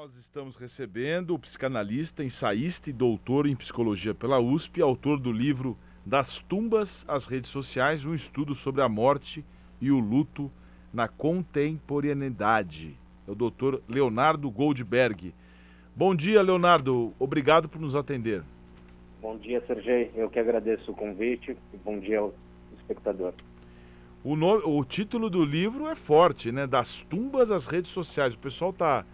Nós estamos recebendo o psicanalista, ensaísta e doutor em psicologia pela USP, autor do livro Das Tumbas às Redes Sociais, um estudo sobre a morte e o luto na contemporaneidade. É o doutor Leonardo Goldberg. Bom dia, Leonardo. Obrigado por nos atender. Bom dia, Sergei. Eu que agradeço o convite e bom dia ao espectador. O, o título do livro é forte, né? Das tumbas às redes sociais. O pessoal está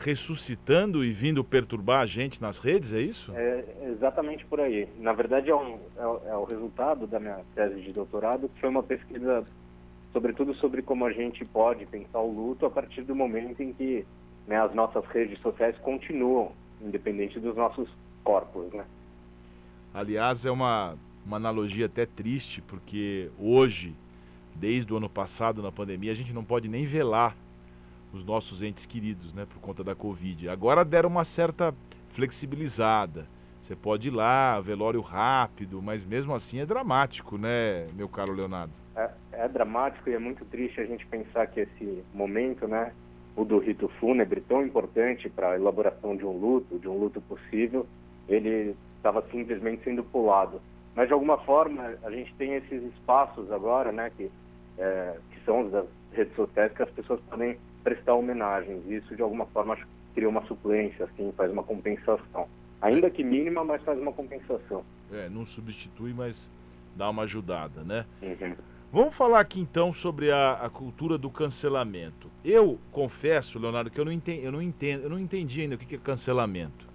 ressuscitando e vindo perturbar a gente nas redes, é isso? É exatamente por aí. Na verdade, é, um, é, é, o resultado da minha tese de doutorado, que foi uma pesquisa, sobretudo sobre como a gente pode pensar o luto a partir do momento em que né, as nossas redes sociais continuam, independente dos nossos corpos, né? Aliás, é uma, uma analogia até triste, porque hoje, desde o ano passado, na pandemia, a gente não pode nem velar os nossos entes queridos, né, por conta da Covid. Agora deram uma certa flexibilizada. Você pode ir lá, velório rápido, mas mesmo assim é dramático, né, meu caro Leonardo? É, é dramático e é muito triste a gente pensar que esse momento, né, o do rito fúnebre, tão importante para a elaboração de um luto, de um luto possível, ele estava simplesmente sendo pulado. Mas de alguma forma a gente tem esses espaços agora, né, que, é, que são das redes sociais, que as pessoas podem prestar homenagens. Isso, de alguma forma, cria uma suplência, assim, faz uma compensação. Ainda que mínima, mas faz uma compensação. É, não substitui, mas dá uma ajudada, né? Uhum. Vamos falar aqui então sobre a, a, cultura do cancelamento. Eu confesso, Leonardo, que eu não entendo, eu não entendo, eu não entendi ainda o que é cancelamento,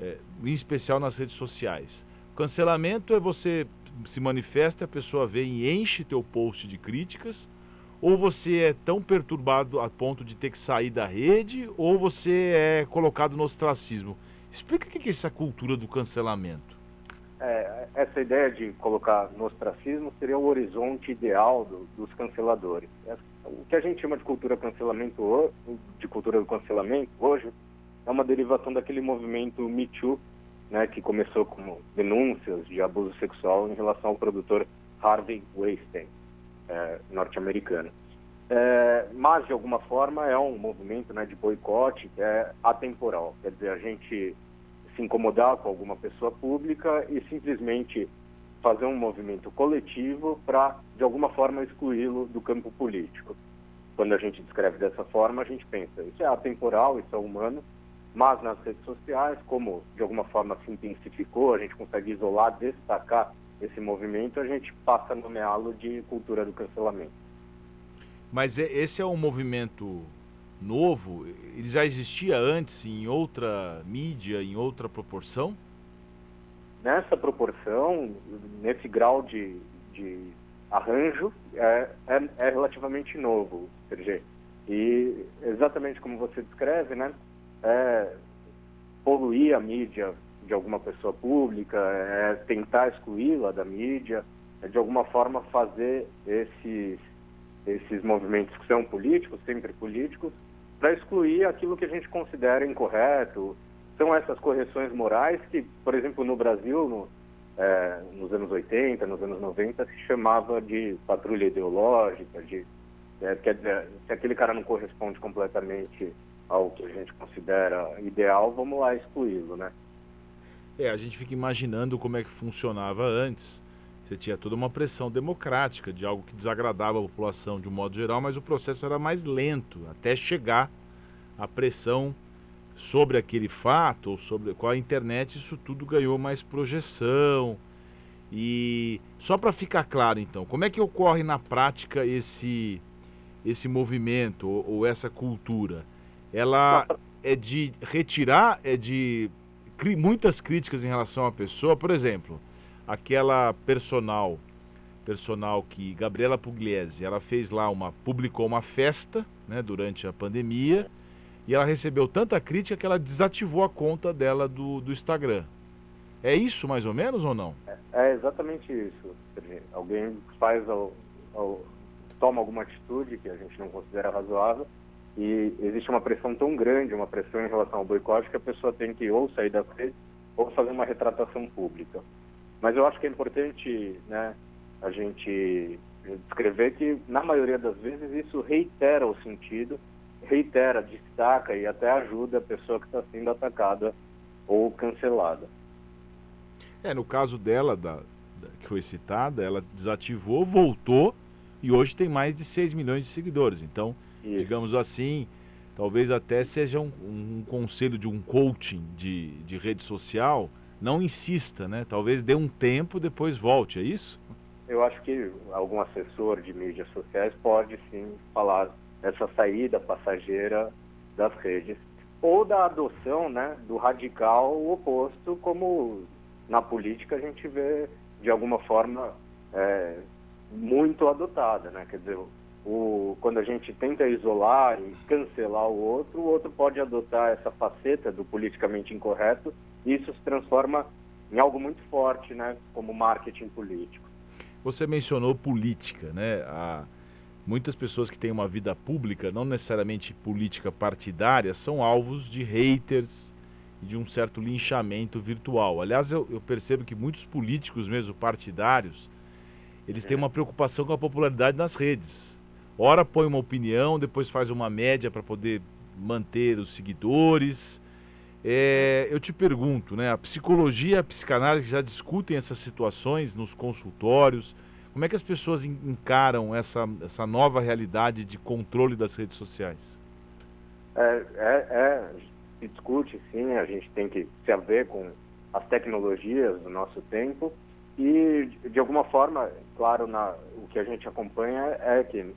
é, em especial nas redes sociais. Cancelamento é você se manifesta, a pessoa vem e enche teu post de críticas, ou você é tão perturbado a ponto de ter que sair da rede, ou você é colocado no ostracismo. Explica o que é essa cultura do cancelamento. É, essa ideia de colocar no ostracismo seria o horizonte ideal do, dos canceladores. É, o que a gente chama de cultura cancelamento de cultura do cancelamento hoje é uma derivação daquele movimento Me Too, né, que começou com denúncias de abuso sexual em relação ao produtor Harvey Weinstein é, norte-americana. É, mas, de alguma forma, é um movimento né, de boicote que é atemporal. Quer dizer, a gente se incomodar com alguma pessoa pública e simplesmente fazer um movimento coletivo para, de alguma forma, excluí-lo do campo político. Quando a gente descreve dessa forma, a gente pensa, isso é atemporal, isso é humano, mas nas redes sociais, como de alguma forma se intensificou, a gente consegue isolar, destacar esse movimento, a gente passa a nomeá-lo de cultura do cancelamento. Mas esse é um movimento novo? Ele já existia antes em outra mídia, em outra proporção? Nessa proporção, nesse grau de, de arranjo, é, é, é relativamente novo, Sergei. E exatamente como você descreve, né? É, poluir a mídia de alguma pessoa pública, é tentar excluí-la da mídia, é de alguma forma fazer esses, esses movimentos que são políticos, sempre políticos, para excluir aquilo que a gente considera incorreto. São essas correções morais que, por exemplo, no Brasil, no, é, nos anos 80, nos anos 90, se chamava de patrulha ideológica, de é, quer dizer, se aquele cara não corresponde completamente ao que a gente considera ideal, vamos lá excluí-lo, né? É, a gente fica imaginando como é que funcionava antes. Você tinha toda uma pressão democrática de algo que desagradava a população de um modo geral, mas o processo era mais lento até chegar a pressão sobre aquele fato ou sobre com a internet isso tudo ganhou mais projeção. E só para ficar claro então como é que ocorre na prática esse esse movimento ou, ou essa cultura? Ela é de retirar? É de muitas críticas em relação à pessoa. Por exemplo, aquela personal, personal que Gabriela Pugliese, ela fez lá uma, publicou uma festa, né, durante a pandemia, e ela recebeu tanta crítica que ela desativou a conta dela do, do Instagram. É isso mais ou menos ou não? É, é exatamente isso. Alguém faz, toma alguma atitude que a gente não considera razoável e existe uma pressão tão grande, uma pressão em relação ao boicote, que a pessoa tem que ou sair da rede ou fazer uma retratação pública. Mas eu acho que é importante né, a gente descrever que, na maioria das vezes, isso reitera o sentido, reitera, destaca e até ajuda a pessoa que está sendo atacada ou cancelada. É, no caso dela, da, da, que foi citada, ela desativou, voltou e hoje tem mais de 6 milhões de seguidores. Então, Isso. digamos assim, talvez até seja um, um, conselho de um coaching de, de rede social, não insista, né? Talvez dê um tempo, depois volte, é isso? Eu acho que algum assessor de mídias sociais pode sim falar dessa saída passageira das redes ou da adoção né, do radical oposto, como na política a gente vê de alguma forma é, muito adotada, né? Quer dizer, o, quando a gente tenta isolar e cancelar o outro, o outro pode adotar essa faceta do politicamente incorreto e isso se transforma em algo muito forte, né? Como marketing político. Você mencionou política, né? A, muitas pessoas que têm uma vida pública, não necessariamente política partidária, são alvos de haters e de um certo linchamento virtual. Aliás, eu, eu percebo que muitos políticos mesmo partidários, eles têm uma preocupação com a popularidade nas redes. Ora põe uma opinião, depois faz uma média para poder manter os seguidores. É, eu te pergunto, né? A psicologia e a psicanálise já discutem essas situações nos consultórios. Como é que as pessoas encaram essa, essa nova realidade de controle das redes sociais? É, é, é, discute, sim, a gente tem que se haver com as tecnologias do nosso tempo e, de alguma forma, claro, na, o que a gente acompanha é que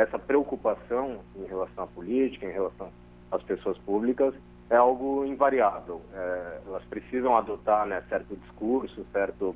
essa preocupação em relação à política, em relação às pessoas públicas, é algo invariável. É, elas precisam adotar né, certo discurso, certo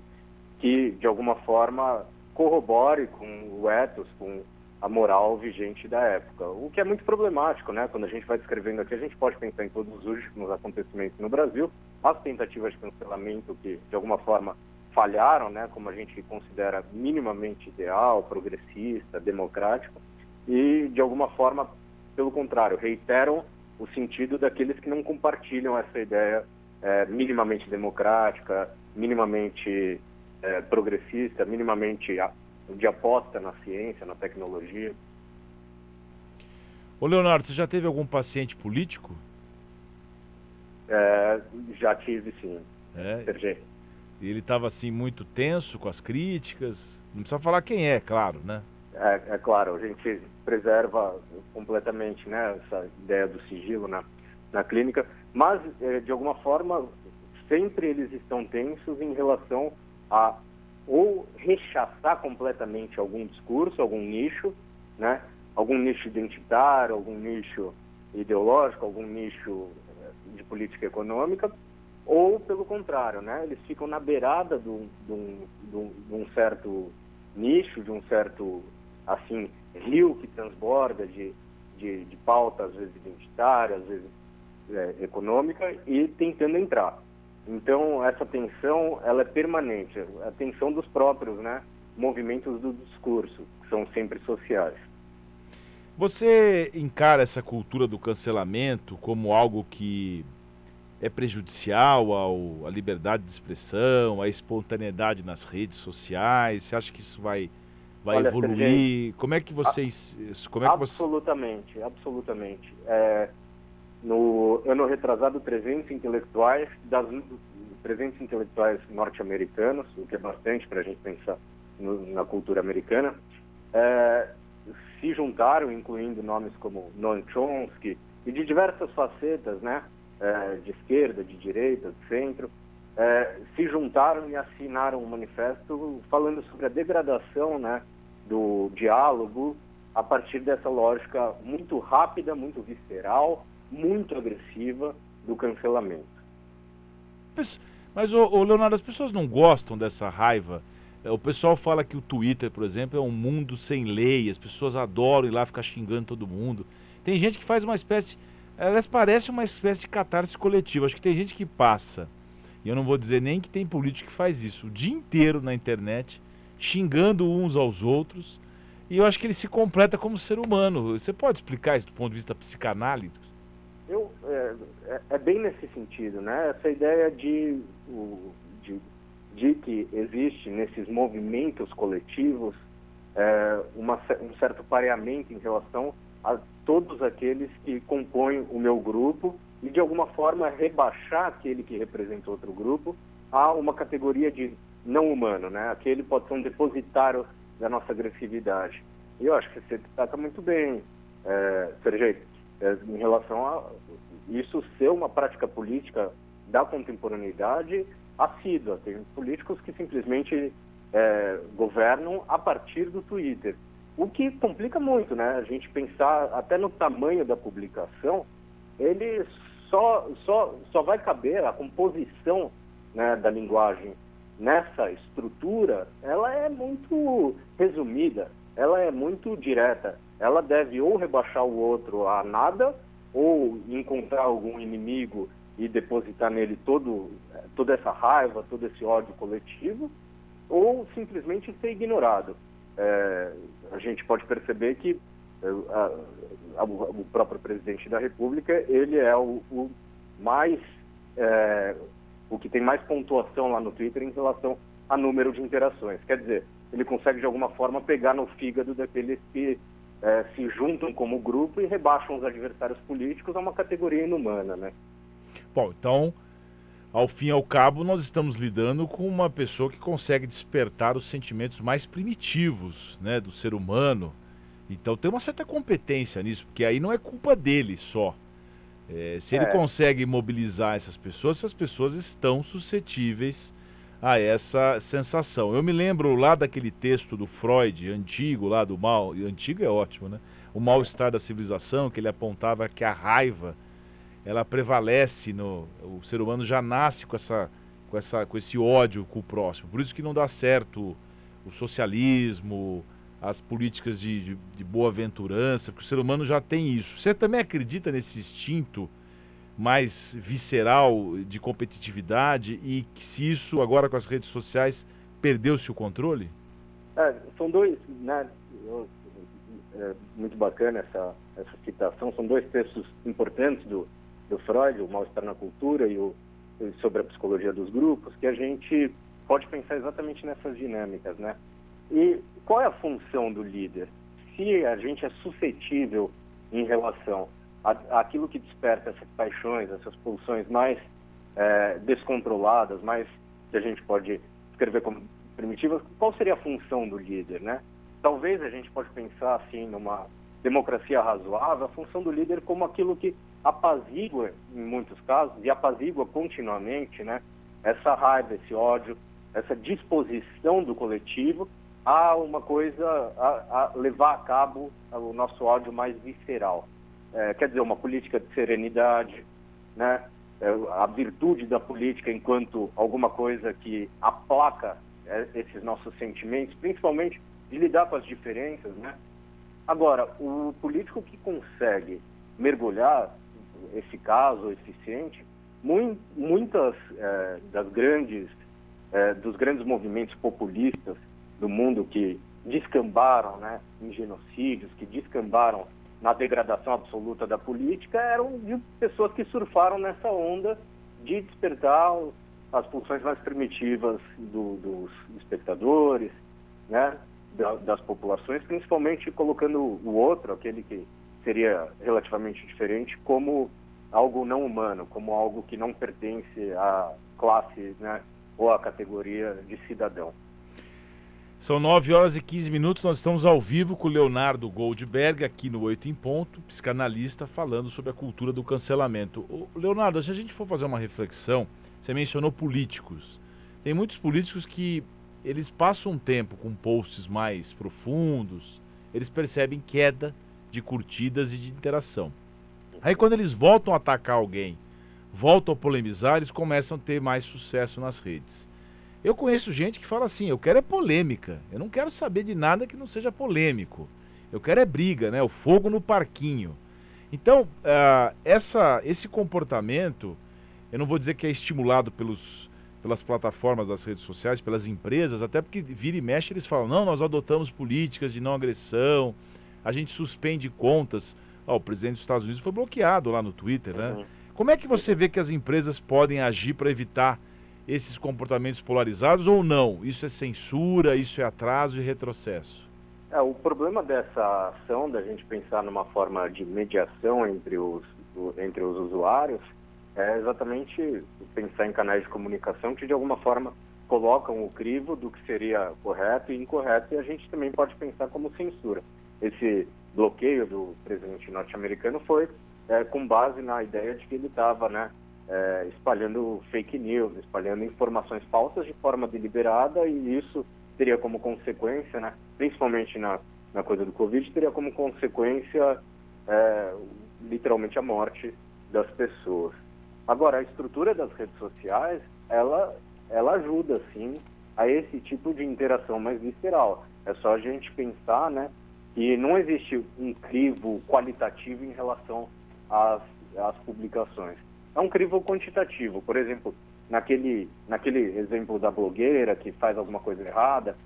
que de alguma forma corrobore com o ethos, com a moral vigente da época. O que é muito problemático, né? Quando a gente vai descrevendo aqui, a gente pode pensar em todos os últimos acontecimentos no Brasil, as tentativas de cancelamento que de alguma forma falharam, né? Como a gente considera minimamente ideal, progressista, democrático, e de alguma forma, pelo contrário, reiteram o sentido daqueles que não compartilham essa ideia é, minimamente democrática, minimamente é, progressista, minimamente de aposta na ciência, na tecnologia. Ô Leonardo, você já teve algum paciente político? É, já tive, sim. É? E ele estava assim muito tenso com as críticas. Não precisa falar quem é, claro, né? É, é claro, a gente preserva completamente né, essa ideia do sigilo na, na clínica, mas é, de alguma forma sempre eles estão tensos em relação a ou rechaçar completamente algum discurso, algum nicho, né? algum nicho identitário, algum nicho ideológico, algum nicho eh, de política econômica, ou pelo contrário, né? eles ficam na beirada de um, de um certo nicho, de um certo assim rio que transborda de, de, de pauta, às vezes identitária, às vezes é, econômica, e tentando entrar. Então, essa tensão, ela é permanente, a tensão dos próprios né, movimentos do discurso, que são sempre sociais. Você encara essa cultura do cancelamento como algo que é prejudicial ao, à liberdade de expressão, à espontaneidade nas redes sociais? Você acha que isso vai, vai Olha, evoluir? Sergei, como é que vocês... Como é que absolutamente, você... absolutamente. É, no ano retrasado 300 intelectuais das 300 intelectuais norte-americanos, o que é bastante para a gente pensar no, na cultura americana, é, se juntaram, incluindo nomes como Noam Chomsky e de diversas facetas, né, é, de esquerda, de direita, de centro, é, se juntaram e assinaram um manifesto falando sobre a degradação, né, do diálogo a partir dessa lógica muito rápida, muito visceral, muito agressiva do cancelamento. Mas, ô, Leonardo, as pessoas não gostam dessa raiva. É, o pessoal fala que o Twitter, por exemplo, é um mundo sem lei, as pessoas adoram ir lá ficar xingando todo mundo. Tem gente que faz uma espécie. Elas parece uma espécie de catarse coletiva. Acho que tem gente que passa, e eu não vou dizer nem que tem político que faz isso, o dia inteiro na internet, xingando uns aos outros. E eu acho que ele se completa como ser humano. Você pode explicar isso do ponto de vista psicanálise? Eu, é, é, é, bem nesse sentido, né? Essa ideia de, de, de que existe nesses movimentos coletivos é, uma, um certo pareamento em relação a todos aqueles que compõem o meu grupo e, de alguma forma, rebaixar aquele que representa outro grupo a uma categoria de não humano, né? Aquele pode ser um depositário da nossa agressividade. E eu acho que você destaca muito bem, é, Sergei, é, em relação a isso ser uma prática política da contemporaneidade assídua. Tem políticos que simplesmente é, governam a partir do Twitter. O que complica muito, né? A gente pensar até no tamanho da publicação, ele só, só, só vai caber a composição né, da linguagem nessa estrutura, ela é muito resumida, ela é muito direta. Ela deve ou rebaixar o outro a nada, ou encontrar algum inimigo e depositar nele todo, toda essa raiva, todo esse ódio coletivo, ou simplesmente ser ignorado. É, a gente pode perceber que é, a, a, o próprio presidente da República ele é o, o mais é, o que tem mais pontuação lá no Twitter em relação a número de interações. Quer dizer, ele consegue de alguma forma pegar no fígado daqueles que é, se juntam como grupo e rebaixam os adversários políticos a uma categoria inumana, né? Bom, então, ao fim e ao cabo, nós estamos lidando com uma pessoa que consegue despertar os sentimentos mais primitivos, né, do ser humano. Então tem uma certa competência nisso, porque aí não é culpa dele só. É, se ele é. consegue mobilizar essas pessoas, essas pessoas estão suscetíveis a essa sensação. Eu me lembro lá daquele texto do Freud, antigo, lá do mal, antigo é ótimo, né? O mal-estar da civilização, que ele apontava que a raiva ela prevalece no o ser humano já nasce com essa com essa com esse ódio com o próximo. Por isso que não dá certo o socialismo, as políticas de, de, de boa-aventurança, porque o ser humano já tem isso. Você também acredita nesse instinto mais visceral de competitividade e que se isso agora com as redes sociais perdeu-se o controle? É, são dois, né? É muito bacana essa, essa citação. São dois textos importantes do, do Freud, o mal-estar na cultura e o sobre a psicologia dos grupos, que a gente pode pensar exatamente nessas dinâmicas, né? E qual é a função do líder? Se a gente é suscetível em relação àquilo que desperta essas paixões, essas pulsões mais é, descontroladas, mais que a gente pode escrever como primitivas, qual seria a função do líder, né? Talvez a gente pode pensar assim numa democracia razoável, a função do líder como aquilo que apazigua em muitos casos e apazigua continuamente, né? Essa raiva, esse ódio, essa disposição do coletivo a uma coisa, a, a levar a cabo o nosso ódio mais visceral. É, quer dizer, uma política de serenidade, né? É, a virtude da política enquanto alguma coisa que aplaca é, esses nossos sentimentos, principalmente de lidar com as diferenças, né? Agora, o político que consegue mergulhar eficaz ou eficiente, muitas é, das grandes, é, dos grandes movimentos populistas do mundo que descambaram né, em genocídios, que descambaram na degradação absoluta da política, eram de pessoas que surfaram nessa onda de despertar as pulsões mais primitivas do, dos espectadores, né, das populações, principalmente colocando o outro, aquele que seria relativamente diferente, como algo não humano, como algo que não pertence à classe né, ou à categoria de cidadão. São 9 horas e 15 minutos, nós estamos ao vivo com o Leonardo Goldberg, aqui no Oito em Ponto, psicanalista, falando sobre a cultura do cancelamento. Ô, Leonardo, se a gente for fazer uma reflexão, você mencionou políticos. Tem muitos políticos que eles passam um tempo com posts mais profundos, eles percebem queda de curtidas e de interação. Aí quando eles voltam a atacar alguém, voltam a polemizar, eles começam a ter mais sucesso nas redes. Eu conheço gente que fala assim: eu quero é polêmica, eu não quero saber de nada que não seja polêmico. Eu quero é briga, né? O fogo no parquinho. Então, uh, essa, esse comportamento, eu não vou dizer que é estimulado pelos, pelas plataformas das redes sociais, pelas empresas, até porque vira e mexe eles falam: não, nós adotamos políticas de não agressão, a gente suspende contas. Oh, o presidente dos Estados Unidos foi bloqueado lá no Twitter, né? Uhum. Como é que você vê que as empresas podem agir para evitar esses comportamentos polarizados ou não? Isso é censura, isso é atraso e retrocesso? É, o problema dessa ação, da gente pensar numa forma de mediação entre os, entre os usuários, é exatamente pensar em canais de comunicação que de alguma forma colocam o crivo do que seria correto e incorreto e a gente também pode pensar como censura. Esse bloqueio do presidente norte-americano foi é, com base na ideia de que ele estava né, é, espalhando fake news, espalhando informações falsas de forma deliberada e isso teria como consequência, né, principalmente na, na coisa do Covid, teria como consequência é, literalmente a morte das pessoas. Agora, a estrutura das redes sociais, ela, ela ajuda, sim, a esse tipo de interação mais visceral. É só a gente pensar, né, que não existe um crivo qualitativo em relação às, às publicações. É um crivo quantitativo. Por exemplo, naquele, naquele exemplo da blogueira que faz alguma coisa errada,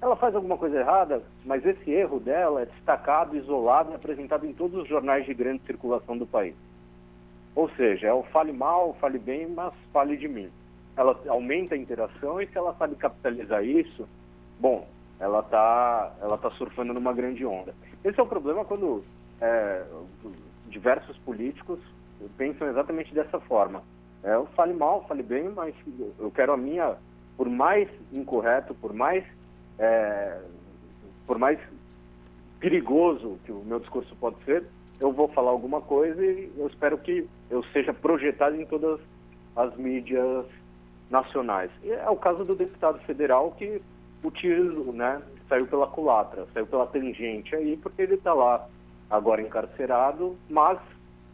ela faz alguma coisa errada, mas esse erro dela é destacado, isolado e apresentado em todos os jornais de grande circulação do país. Ou seja, é o fale mal, fale bem, mas fale de mim. Ela aumenta a interação e se ela sabe capitalizar isso, bom, ela está ela tá surfando numa grande onda. Esse é o problema quando é, diversos políticos pensam exatamente dessa forma. É, eu fale mal, fale bem, mas eu quero a minha, por mais incorreto, por mais, é, por mais perigoso que o meu discurso pode ser, eu vou falar alguma coisa e eu espero que eu seja projetado em todas as mídias nacionais. E é o caso do deputado federal que o tiro né, saiu pela culatra, saiu pela tangente aí, porque ele está lá agora encarcerado, mas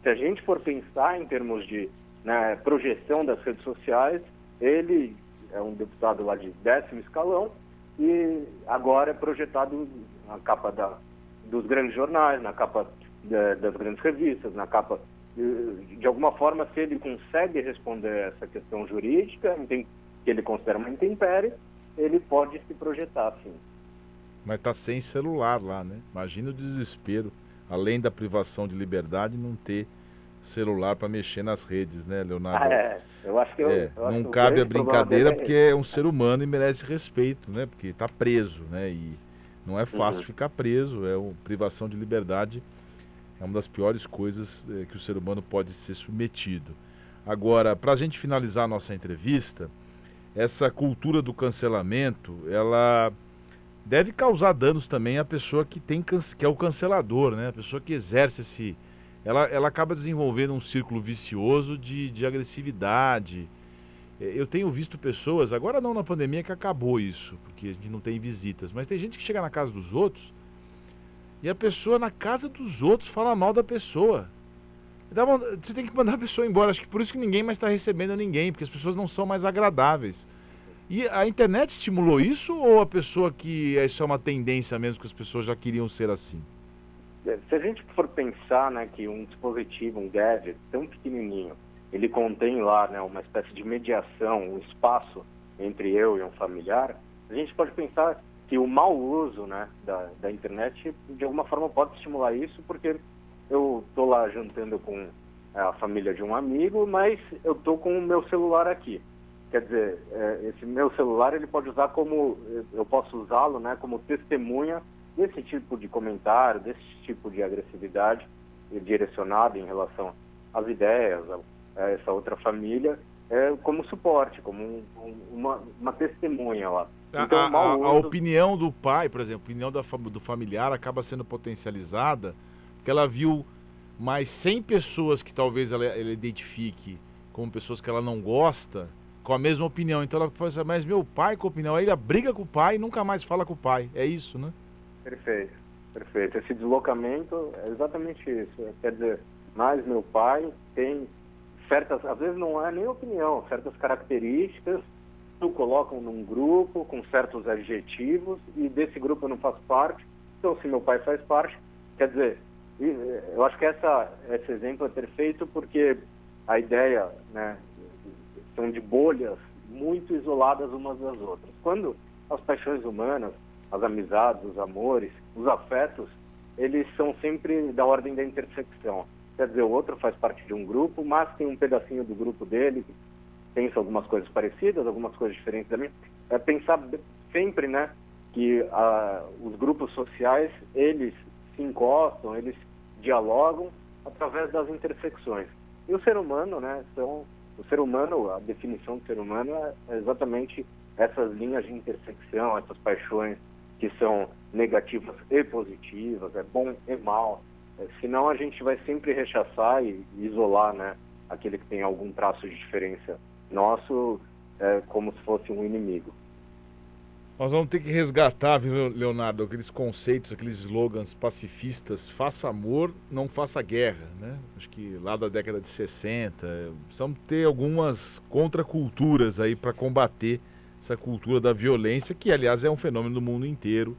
se a gente for pensar em termos de né, projeção das redes sociais, ele é um deputado lá de décimo escalão e agora é projetado na capa da, dos grandes jornais, na capa de, das grandes revistas, na capa. De, de alguma forma, se ele consegue responder essa questão jurídica, que ele considera uma intempérie, ele pode se projetar, sim. Mas está sem celular lá, né? Imagina o desespero, além da privação de liberdade, não ter celular para mexer nas redes, né, Leonardo? Ah, é, eu acho que eu, é, eu não cabe a brincadeira porque é um ser humano e merece respeito, né? Porque está preso, né? E não é fácil uhum. ficar preso, é uma privação de liberdade é uma das piores coisas é, que o ser humano pode ser submetido. Agora, para a gente finalizar a nossa entrevista, essa cultura do cancelamento, ela deve causar danos também à pessoa que tem que é o cancelador, né? A pessoa que exerce esse, ela, ela acaba desenvolvendo um círculo vicioso de, de agressividade. É, eu tenho visto pessoas, agora não na pandemia que acabou isso, porque a gente não tem visitas, mas tem gente que chega na casa dos outros e a pessoa na casa dos outros fala mal da pessoa. Você tem que mandar a pessoa embora. Acho que por isso que ninguém mais está recebendo ninguém, porque as pessoas não são mais agradáveis. E a internet estimulou isso ou a pessoa que isso é uma tendência mesmo que as pessoas já queriam ser assim? É, se a gente for pensar né, que um dispositivo, um gadget tão pequenininho, ele contém lá né, uma espécie de mediação, um espaço entre eu e um familiar, a gente pode pensar que o mau uso né, da, da internet, de alguma forma, pode estimular isso, porque eu estou lá jantando com a família de um amigo, mas eu estou com o meu celular aqui. Quer dizer, é, esse meu celular ele pode usar como, eu posso usá-lo né, como testemunha desse tipo de comentário, desse tipo de agressividade direcionada em relação às ideias, a, essa outra família, é, como suporte, como um, uma, uma testemunha lá. Então, a, a, a, opinião do pai, por exemplo, a opinião da, do familiar acaba sendo potencializada porque ela viu mais 100 pessoas que talvez ela, ela identifique como pessoas que ela não gosta com a mesma opinião. Então ela fala assim, mas meu pai com opinião, aí ela briga com o pai e nunca mais fala com o pai. É isso, né? Perfeito, perfeito. Esse deslocamento é exatamente isso. Quer dizer, mas meu pai tem certas, às vezes não é nem opinião, certas características o colocam num grupo com certos adjetivos e desse grupo eu não faço parte. Então, se meu pai faz parte, quer dizer, eu acho que essa, esse exemplo é perfeito porque a ideia, né, são de bolhas muito isoladas umas das outras. Quando as paixões humanas, as amizades, os amores, os afetos, eles são sempre da ordem da intersecção. Quer dizer, o outro faz parte de um grupo, mas tem um pedacinho do grupo dele pensa algumas coisas parecidas, algumas coisas diferentes também. É pensar sempre, né, que ah, os grupos sociais, eles se encostam, eles dialogam através das intersecções. E o ser humano, né, são, o ser humano, a definição do ser humano é exatamente essas linhas de intersecção, essas paixões que são negativas e positivas, é bom e mal. É, senão a gente vai sempre rechaçar e isolar né, aquele que tem algum traço de diferença nosso é, como se fosse um inimigo. Nós vamos ter que resgatar, viu, Leonardo, aqueles conceitos, aqueles slogans pacifistas, faça amor, não faça guerra, né? Acho que lá da década de 60, precisamos ter algumas contraculturas aí para combater essa cultura da violência, que aliás é um fenômeno do mundo inteiro,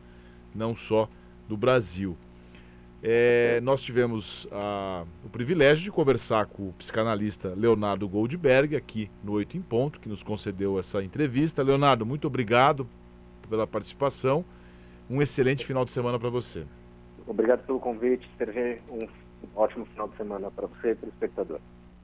não só do Brasil. É, nós tivemos a, o privilégio de conversar com o psicanalista Leonardo Goldberg aqui no Oito em Ponto, que nos concedeu essa entrevista. Leonardo, muito obrigado pela participação. Um excelente final de semana para você. Obrigado pelo convite, Sergei. Um ótimo final de semana para você e para o espectador.